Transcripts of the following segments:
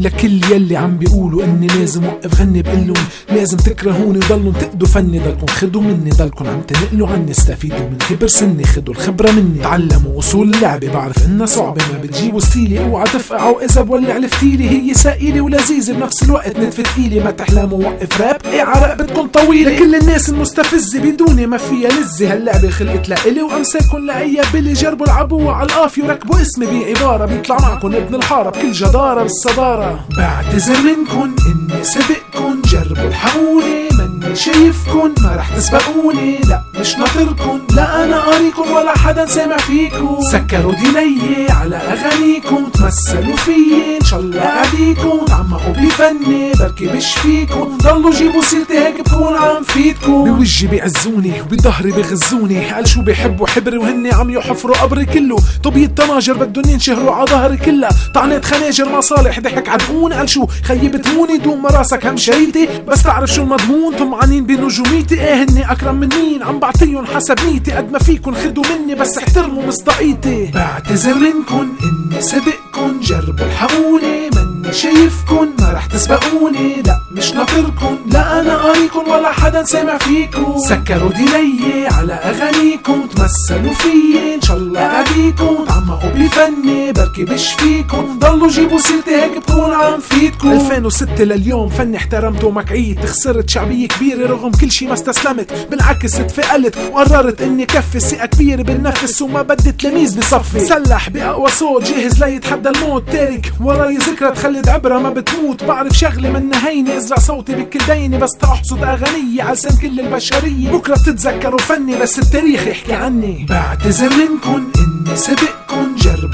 لكل يلي عم بيقولوا إني لازم وقف غني بقلن لازم تكرهوني وضلوا تقدوا فني. ضلكم خدوا مني ضلكم عم تنقلوا عني. استفيدوا من كبر سني خدوا الخبرة مني. تعلموا أصول اللعبة بعرف انها صعبة ما بتجيبوا ستيلي أوعى تفقعوا إذا بولع الفتيلة. هي سائلة ولذيذة بنفس الوقت. نتفة ايلي ما تحلموا. وقف راب. إيه عرق بتكون طويلة. لكل الناس المستفزة بدوني ما فيها لزة هاللعبة خلقت لإلي وامثالكم لأي بلي. جربوا العبوا على القافية وركبوا اسمي بعبارة. بيطلع معكم ابن الحارة بكل جدارة بالصدارة. بعتذر منكن إني سبقكن جربوا الحقوني شايفكن ما رح تسبقوني. لا مش ناطركن. لا أنا قاريكن ولا حدا سامع فيكن سكروا ديلي على أغانيكم. تمثلوا فيي إن شاء الله قاعديكم تعمقوا بفني بركي بشفيكم ضلوا جيبوا سيرتي هيك بكون عم فيدكم. بوجهي بيعزوني وبظهري بيغزوني. قال شو بيحبوا حبري وهني عم يحفروا قبري كله. طبي الطناجر بدهم ينشهروا على ظهري كلها طعنات خناجر مصالح ضحك عدقون قال شو خيبتموني دوم راسك هم شريتي بس تعرف شو المضمون؟ طمعانين بنجوميتي إيه هني أكرم من مين عم بعطيهم حسب نيتي. قد ما فيكن خدوا مني بس احترموا مصداقيتي. بعتذر منكن إني سبقكن. جربوا الحقوني ماني شايفكن. ما رح تسبقوني لا مش ناطركن. لا أنا قاريكن ولا حدا سامع فيكن. سكروا ديلي على اغانيكم تمثلوا فيي إن شاء الله قاعديكم تعمقوا بفني بركي بشفيكم ضلوا جيبوا سيرتي هيك بكون عم فيدكم. 2006 لليوم فني احترمته ومكعيت. خسرت شعبية كبيرة رغم كل شي ما استسلمت. بالعكس تفائلت وقررت إني كفي ثقة كبيرة بالنفس وما بدي تلاميذ بصفي. سلح بأقوى صوت جاهز ليتحدى الموت. تارك وراي ذكرى تخلد عبرة ما بتموت. بعرف شغلة من هيني ازرع صوتي بكل ديني بس تحصد اغانية على لسان كل البشرية. بكرة بتتذكروا فني بس التاريخ يحكي عني. بعتذر منكن إني سبقكن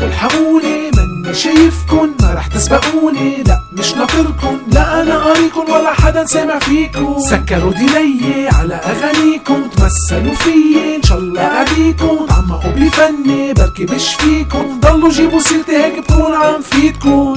الحقوني ماني شايفكن ما رح تسبقوني. لا مش ناطركن لا أنا قاريكن ولا حدا سامع فيكن. سكروا ديلي على اغانيكم تمثلوا فيي إن شاء الله قاعديكم تعمقوا بفني بركي بشفيكن ضلوا جيبوا سيرتي هيك بكون عم فيدكن.